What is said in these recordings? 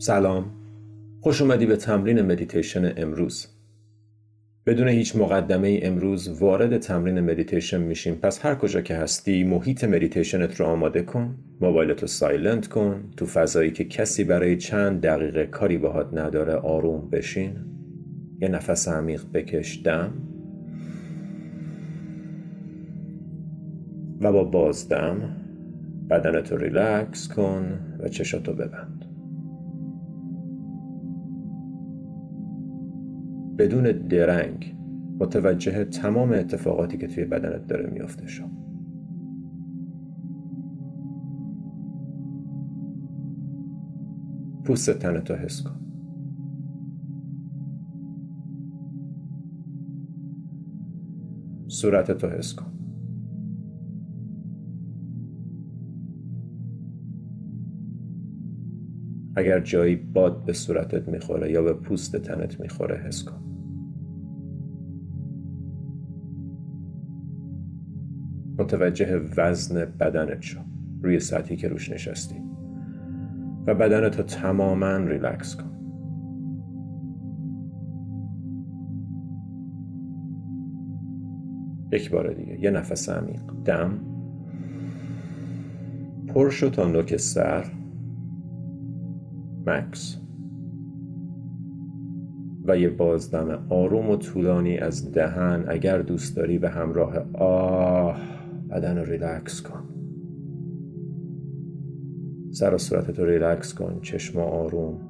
سلام. خوش اومدی به تمرین مدیتیشن امروز. بدون هیچ مقدمه امروز وارد تمرین مدیتیشن میشیم. پس هر کجا که هستی محیط مدیتیشنت رو آماده کن. موبایلت رو silent کن. تو فضایی که کسی برای چند دقیقه کاری باهات نداره آروم بشین. یه نفس عمیق بکش دم. و با بازدم بدنت رو ریلکس کن و چشاتو ببند. بدون درنگ متوجه تمام اتفاقاتی که توی بدنت داره میافته شو پوست تنتو حس کن. صورتتو حس کن. اگر جایی باد به صورتت می‌خوره یا به پوست تنت می‌خوره حس کن. متوجه وزن بدنت شو. روی سطحی که روش نشستی. و بدنت رو تماما ریلکس کن. یک بار دیگه. یه نفس عمیق. دم. پر شو تا نوک سر. مکث و یه بازدم آروم و طولانی از دهن اگر دوست داری به همراه آه بدن رو ریلکس کن. سر و صورتت رو ریلکس کن چشم آروم.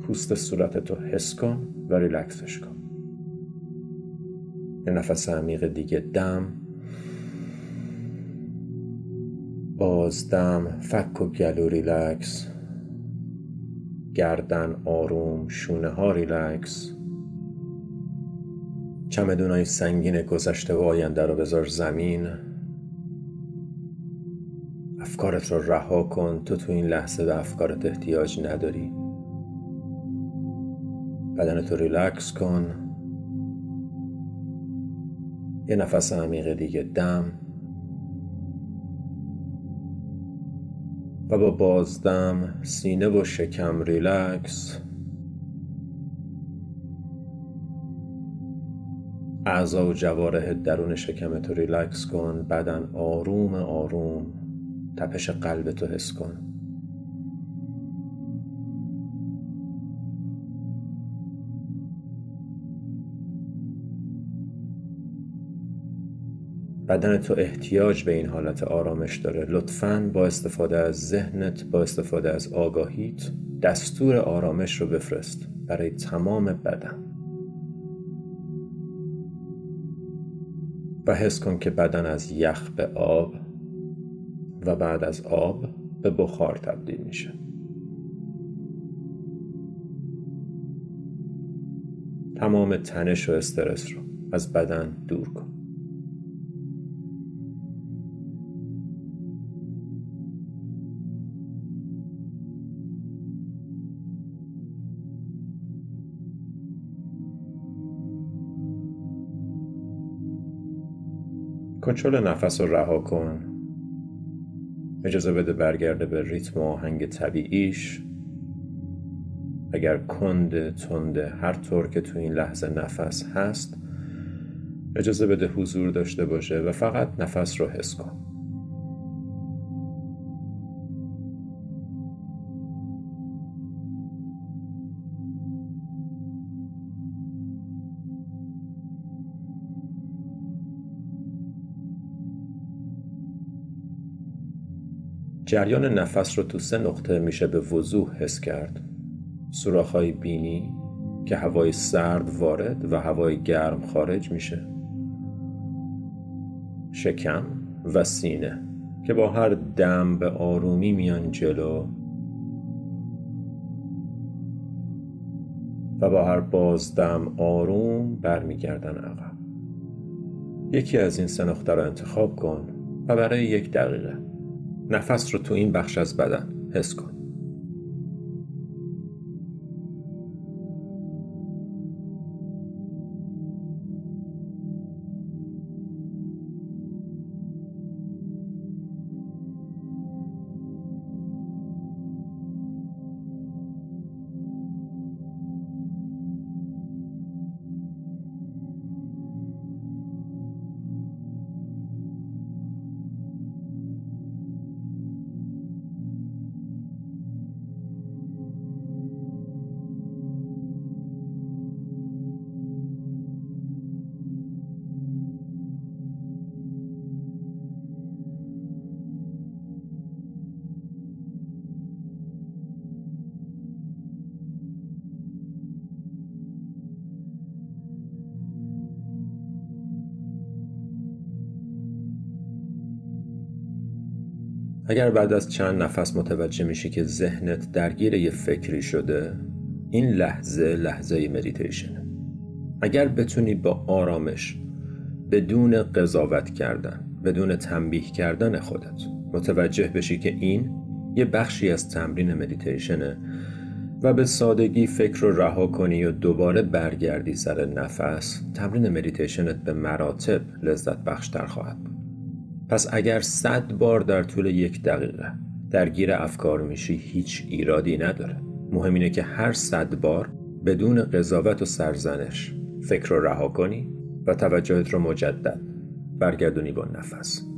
پوست صورتت رو حس کن و ریلکسش کن. یه نفس عمیق دیگه دم. بازدم فک و گلو ریلکس. گردن آروم شونه ها ریلکس. چمدونای سنگین گذشته و آینده رو بذار زمین. افکارت رو رها کن تو تو این لحظه به افکارت احتیاج نداری. بدنت رو ریلکس کن. یه نفس عمیق دیگه دم. با بازدم سینه و شکم ریلکس. اعضا و جوارح درون شکمتو ریلکس کن بدن آروم آروم تپش قلبتو حس کن. بدن تو احتیاج به این حالت آرامش داره. لطفا با استفاده از ذهنت با استفاده از آگاهیت دستور آرامش رو بفرست برای تمام بدن. و حس کن که بدن از یخ به آب و بعد از آب به بخار تبدیل میشه. تمام تنش و استرس رو از بدن دور کن. کنترل نفس رو رها کن. اجازه بده برگرده به ریتم و آهنگ طبیعیش. اگر کند تنده هر طور که تو این لحظه نفس هست اجازه بده حضور داشته باشه و فقط نفس رو حس کن. جریان نفس رو تو سه نقطه میشه به وضوح حس کرد. سوراخ‌های بینی که هوای سرد وارد و هوای گرم خارج میشه. شکم و سینه که با هر دم به آرومی میان جلو و با هر بازدم آروم برمیگردن عقب. یکی از این سه نقطه رو انتخاب کن و برای یک دقیقه. نفس رو تو این بخش از بدن حس کن. اگر بعد از چند نفس متوجه میشی که ذهنت درگیر یه فکری شده این لحظه لحظه مدیتیشنه اگر بتونی با آرامش بدون قضاوت کردن بدون تنبیه کردن خودت متوجه بشی که این یه بخشی از تمرین مدیتیشنه و به سادگی فکر رو رها کنی و دوباره برگردی سر نفس تمرین مدیتیشنت به مراتب لذت بخشتر خواهد بود. پس اگر صد بار در طول یک دقیقه درگیر افکار میشی هیچ ایرادی نداره. مهم اینه که هر صد بار بدون قضاوت و سرزنش فکر رو رها کنی و توجهت رو مجدد برگردونی با نفس.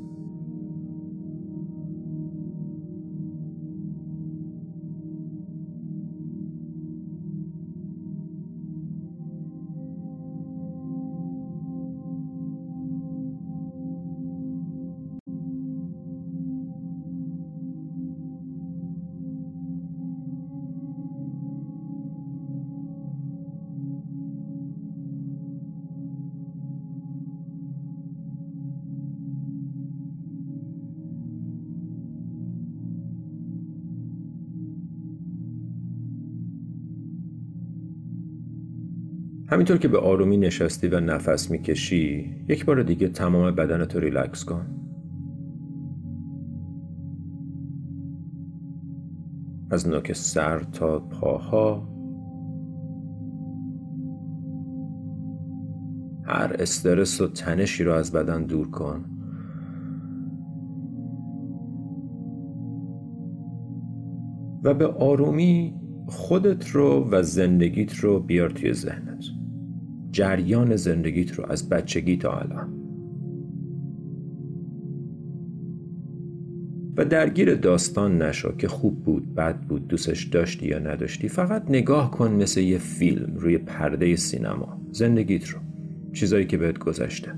همینطور که به آرومی نشستی و نفس می‌کشی یک بار دیگه تمام بدن تو ریلکس کن. از نوک سر تا پاها. هر استرس و تنشی رو از بدن دور کن. و به آرومی خودت رو و زندگیت رو بیار توی ذهنت. جریان زندگیت رو از بچگی تا الان. و درگیر داستان نشو که خوب بود بد بود دوستش داشتی یا نداشتی فقط نگاه کن مثل یه فیلم روی پرده سینما. زندگیت رو چیزایی که بهت گذشته.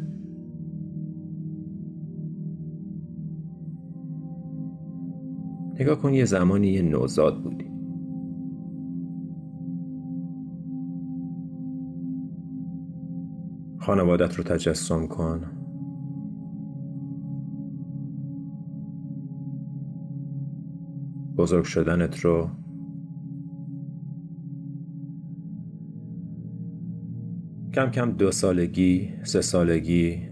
نگاه کن یه زمانی یه نوزاد بودی. خانوادت رو تجسم کن. بزرگ شدنت رو کم کم دو سالگی سه سالگی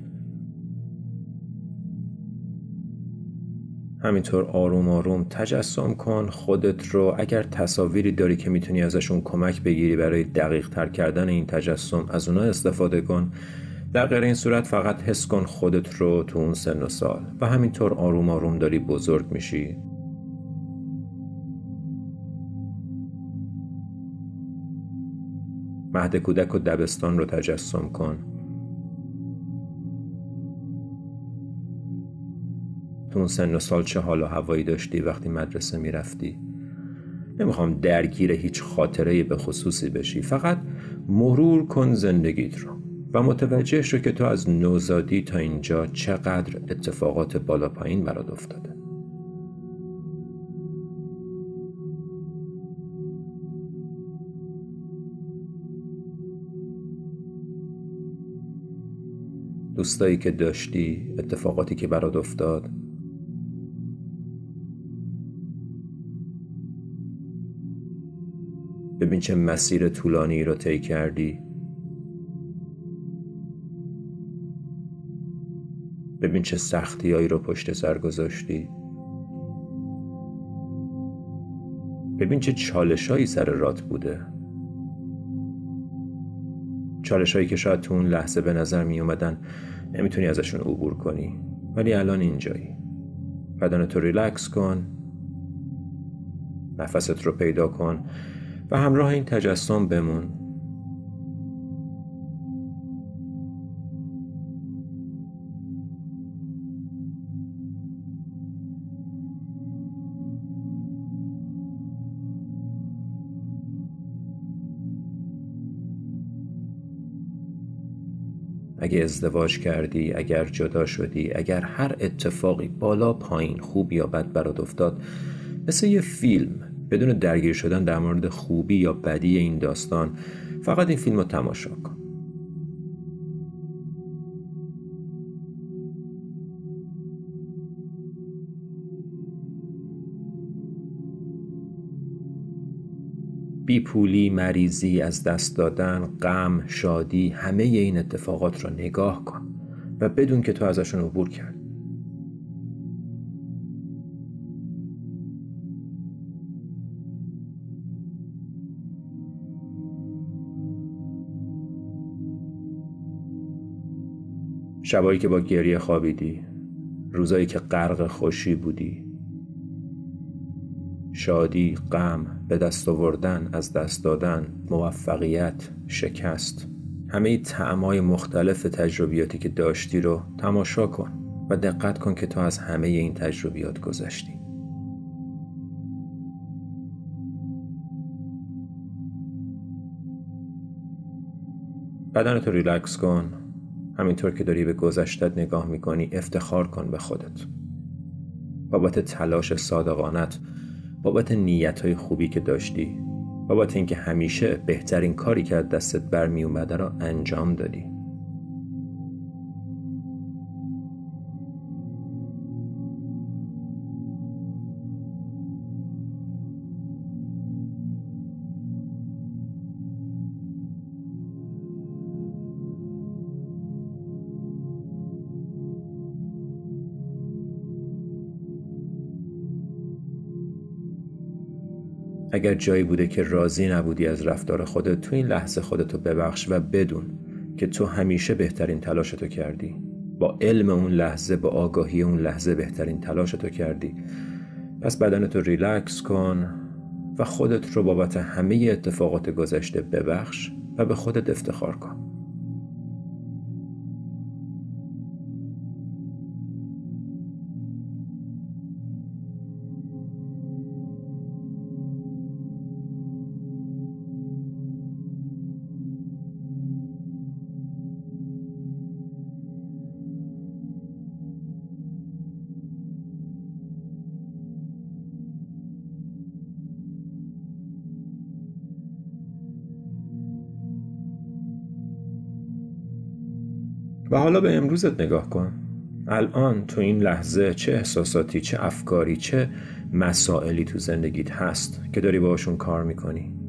همینطور آروم آروم تجسم کن خودت رو اگر تصاویری داری که می‌تونی ازشون کمک بگیری برای دقیق تر کردن این تجسم از اونا استفاده کن. در غیر این صورت فقط حس کن خودت رو تو اون سن و سال و همینطور آروم آروم داری بزرگ میشی. مهد کودک و دبستان رو تجسم کن. تو اون سن و سال چه حال و هوایی داشتی وقتی مدرسه می‌رفتی؟ نمی‌خوام درگیر هیچ خاطره به خصوصی بشی فقط مرور کن زندگیت رو و متوجه شو که تو از نوزادی تا اینجا چقدر اتفاقات بالا پایین برات افتاده. دوستایی که داشتی اتفاقاتی که برات افتاد؟ ببین چه مسیر طولانی رو طی کردی. ببین چه سختیایی رو پشت سر گذاشتی. ببین چه چالشایی سر رات بوده. چالشایی که شاید تو اون لحظه به نظر می اومدن نمی‌تونی ازشون عبور کنی. ولی الان اینجایی. بدن تو ریلکس کن. نفست رو پیدا کن. و همراه این تجسم بمون. اگه ازدواج کردی اگر جدا شدی اگر هر اتفاقی بالا پایین خوب یا بد برات افتاد مثل یه فیلم بدون درگیر شدن در مورد خوبی یا بدی این داستان فقط این فیلم رو تماشا کن بیپولی، مریضی، از دست دادن، غم، شادی همه این اتفاقات را نگاه کن و بدون که تو ازشون عبور کرد. شبایی که با گریه خوابیدی روزایی که غرق خوشی بودی. شادی، غم، به دست آوردن، از دست دادن، موفقیت، شکست. همه تعمای مختلف تجربیاتی که داشتی رو تماشا کن و دقت کن که تو از همه این تجربیات گذشتی. بدن تو ریلکس کن. همینطور که داری به گذشتت نگاه می‌کنی افتخار کن به خودت. بابت تلاش صادقانت بابت نیت های خوبی که داشتی بابت اینکه همیشه بهترین کاری که از دستت برمی اومده را انجام دادی. اگر جایی بوده که راضی نبودی از رفتار خودت تو این لحظه خودتو ببخش و بدون که تو همیشه بهترین تلاشتو کردی. با علم اون لحظه با آگاهی اون لحظه بهترین تلاشتو کردی. پس بدنتو ریلکس کن و خودت رو بابت همه اتفاقات گذشته ببخش و به خودت افتخار کن. حالا به امروزت نگاه کن. الان تو این لحظه چه احساساتی چه افکاری چه مسائلی تو زندگیت هست که داری باشون کار می‌کنی؟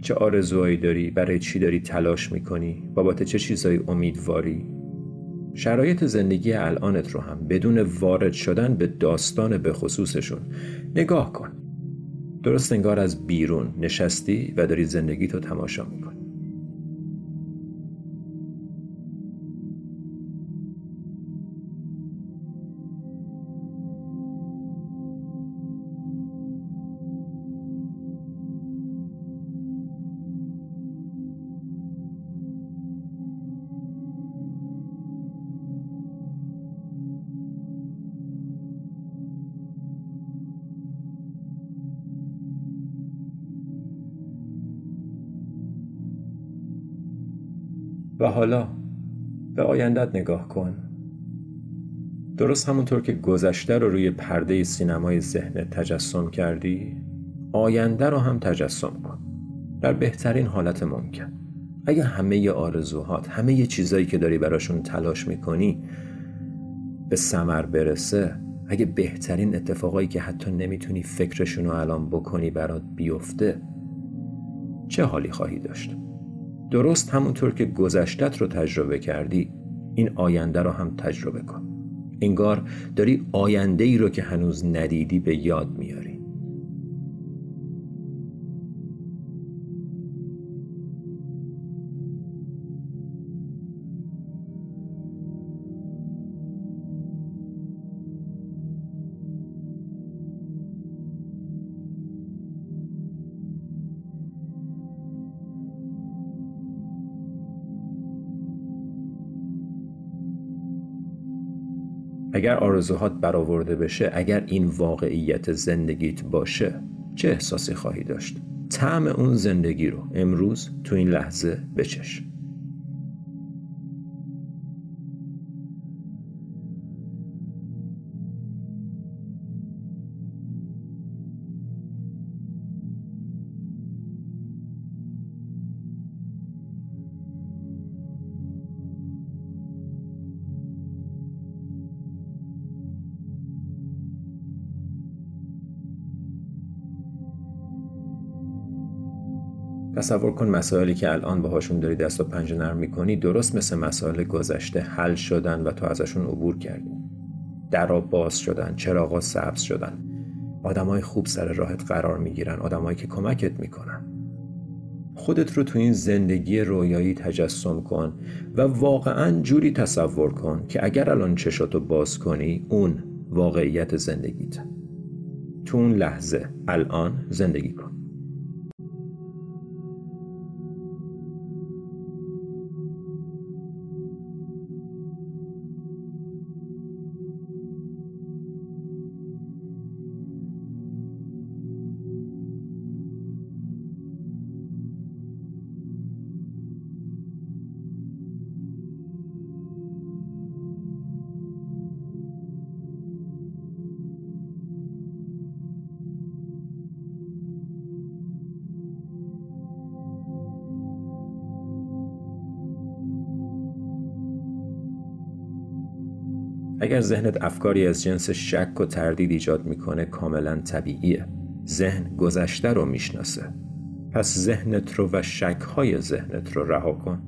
چه آرزوهایی داری برای چی داری تلاش می‌کنی؟ بابت چه چیزایی امیدواری؟ شرایط زندگی الانت رو هم بدون وارد شدن به داستان به خصوصشون نگاه کن. درست انگار از بیرون نشستی و داری زندگی تو تماشا می‌کنی. و حالا به آیندت نگاه کن. درست همونطور که گذشته رو روی پرده سینمای ذهنت تجسم کردی آینده رو هم تجسم کن. در بهترین حالت ممکن. اگه همه آرزوهات همه چیزایی که داری براشون تلاش می‌کنی به سمر برسه اگه بهترین اتفاقایی که حتی نمی‌تونی فکرشون رو الان بکنی برات بیفته چه حالی خواهی داشت؟ درست همونطور که گذشتت رو تجربه کردی این آینده رو هم تجربه کن. انگار داری آینده ای رو که هنوز ندیدی به یاد میاری. اگر آرزوهات برآورده بشه اگر این واقعیت زندگیت باشه چه احساسی خواهی داشت؟ طعم اون زندگی رو امروز تو این لحظه بچش. تصور کن مسائلی که الان باهاشون داری دست و پنجه نرم می‌کنی درست مثل مسائل گذشته حل شدن و تو ازشون عبور کردی. درا باز شدن چراغا سبز شدن. آدمای خوب سر راهت قرار می‌گیرن آدمایی که کمکت می‌کنن. خودت رو تو این زندگی رویایی تجسم کن و واقعا جوری تصور کن که اگر الان چشاتو باز کنی اون واقعیت زندگیت. تو اون لحظه الان زندگی کن. اگر ذهنت افکاری از جنس شک و تردید ایجاد می‌کنه کاملا طبیعیه. ذهن گذشته رو می‌شناسه. پس ذهنت رو و شکهای ذهنت رو رها کن.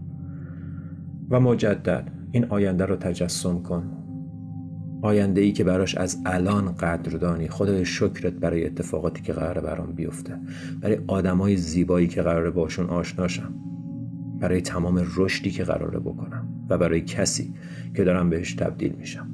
و مجدد این آینده رو تجسم کن. آینده ای که براش از الان قدردانی خدای شکرت برای اتفاقاتی که قراره برام بیفته. برای آدمای زیبایی که قراره باشون آشناشم برای تمام رشدی که قراره بکنم. و برای کسی که دارم بهش تبدیل میشم.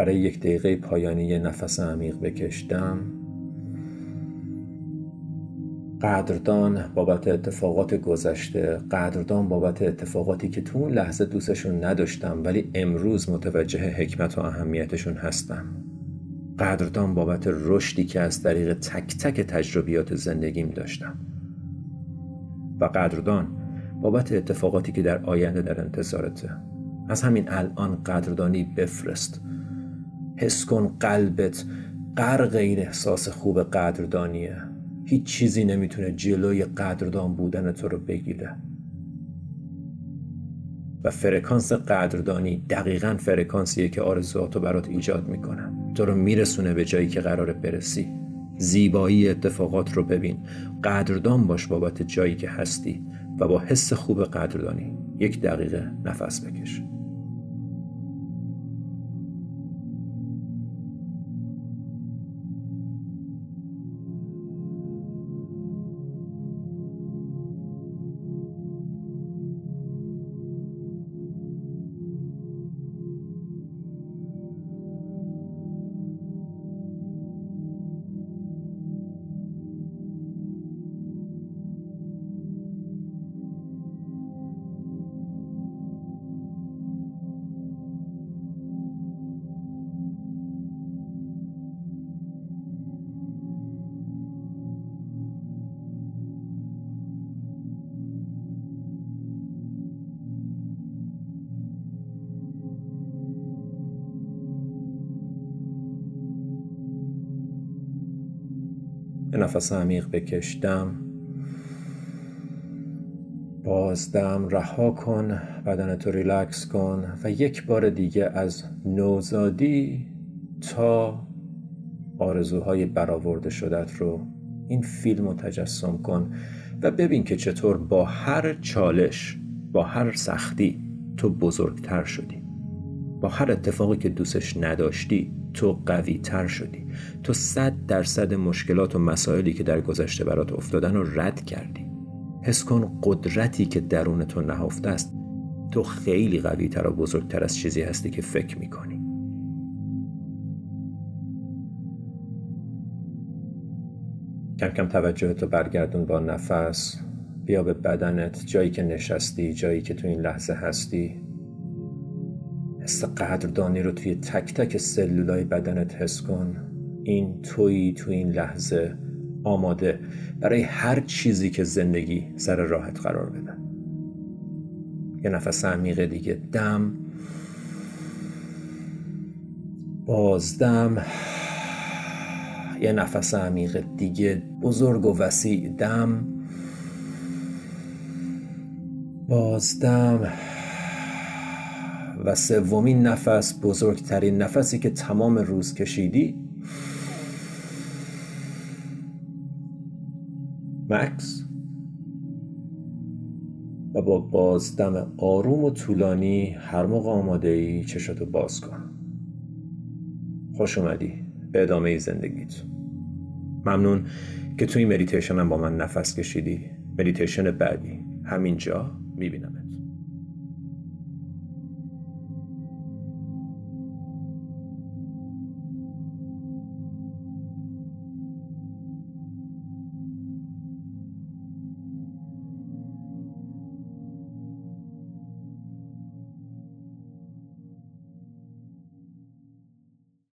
برای یک دقیقه پایانی یه نفس عمیق بکشدم قدردان بابت اتفاقات گذشته قدردان بابت اتفاقاتی که تو اون لحظه دوستشون نداشتم ولی امروز متوجه حکمت و اهمیتشون هستم. قدردان بابت رشدی که از طریق تک تک تجربیات زندگیم داشتم. و قدردان بابت اتفاقاتی که در آینده در انتظارته. از همین الان قدردانی بفرست. حس کن قلبت. غرق این احساس خوب قدردانیه. هیچ چیزی نمی‌تونه جلوی قدردان بودن تو رو بگیره. و فرکانس قدردانی دقیقا فرکانسیه که آرزوهاتو برات ایجاد می‌کنه. تو رو میرسونه به جایی که قراره برسی. زیبایی اتفاقات رو ببین. قدردان باش بابت جایی که هستی و با حس خوب قدردانی یک دقیقه نفس بکش. نفس عمیق بکشدم. بازدم رها کن بدنتو ریلکس کن و یک بار دیگه از نوزادی تا آرزوهای برآورده شدت رو این فیلم رو تجسم کن و ببین که چطور با هر چالش با هر سختی تو بزرگتر شدی. با هر اتفاقی که دوستش نداشتی تو قوی تر شدی. تو صد درصد مشکلات و مسائلی که در گذشته برات افتادن رو رد کردی. حس کن قدرتی که درون تو نهفته است. تو خیلی قوی تر و بزرگتر از چیزی هستی که فکر می‌کنی. کم کم توجه تو برگردون با نفس. بیا به بدنت. جایی که نشستی جایی که تو این لحظه هستی. حس قدردانی رو توی تک تک سلولای بدنت حس کن. این تویی تو این لحظه آماده برای هر چیزی که زندگی سر راحت قرار بده. یه نفس عمیق دیگه. دم. بازدم یه نفس عمیق دیگه. بزرگ و وسیع. دم. بازدم و سومین نفس بزرگترین نفسی که تمام روز کشیدی؟ مکس. و با بازدم آروم و طولانی هر موقع آماده ای چشاتو باز کن. خوش اومدی به ادامه زندگیت. ممنون که توی مدیتیشن هم با من نفس کشیدی. مدیتیشن بعدی. همینجا میبینمت.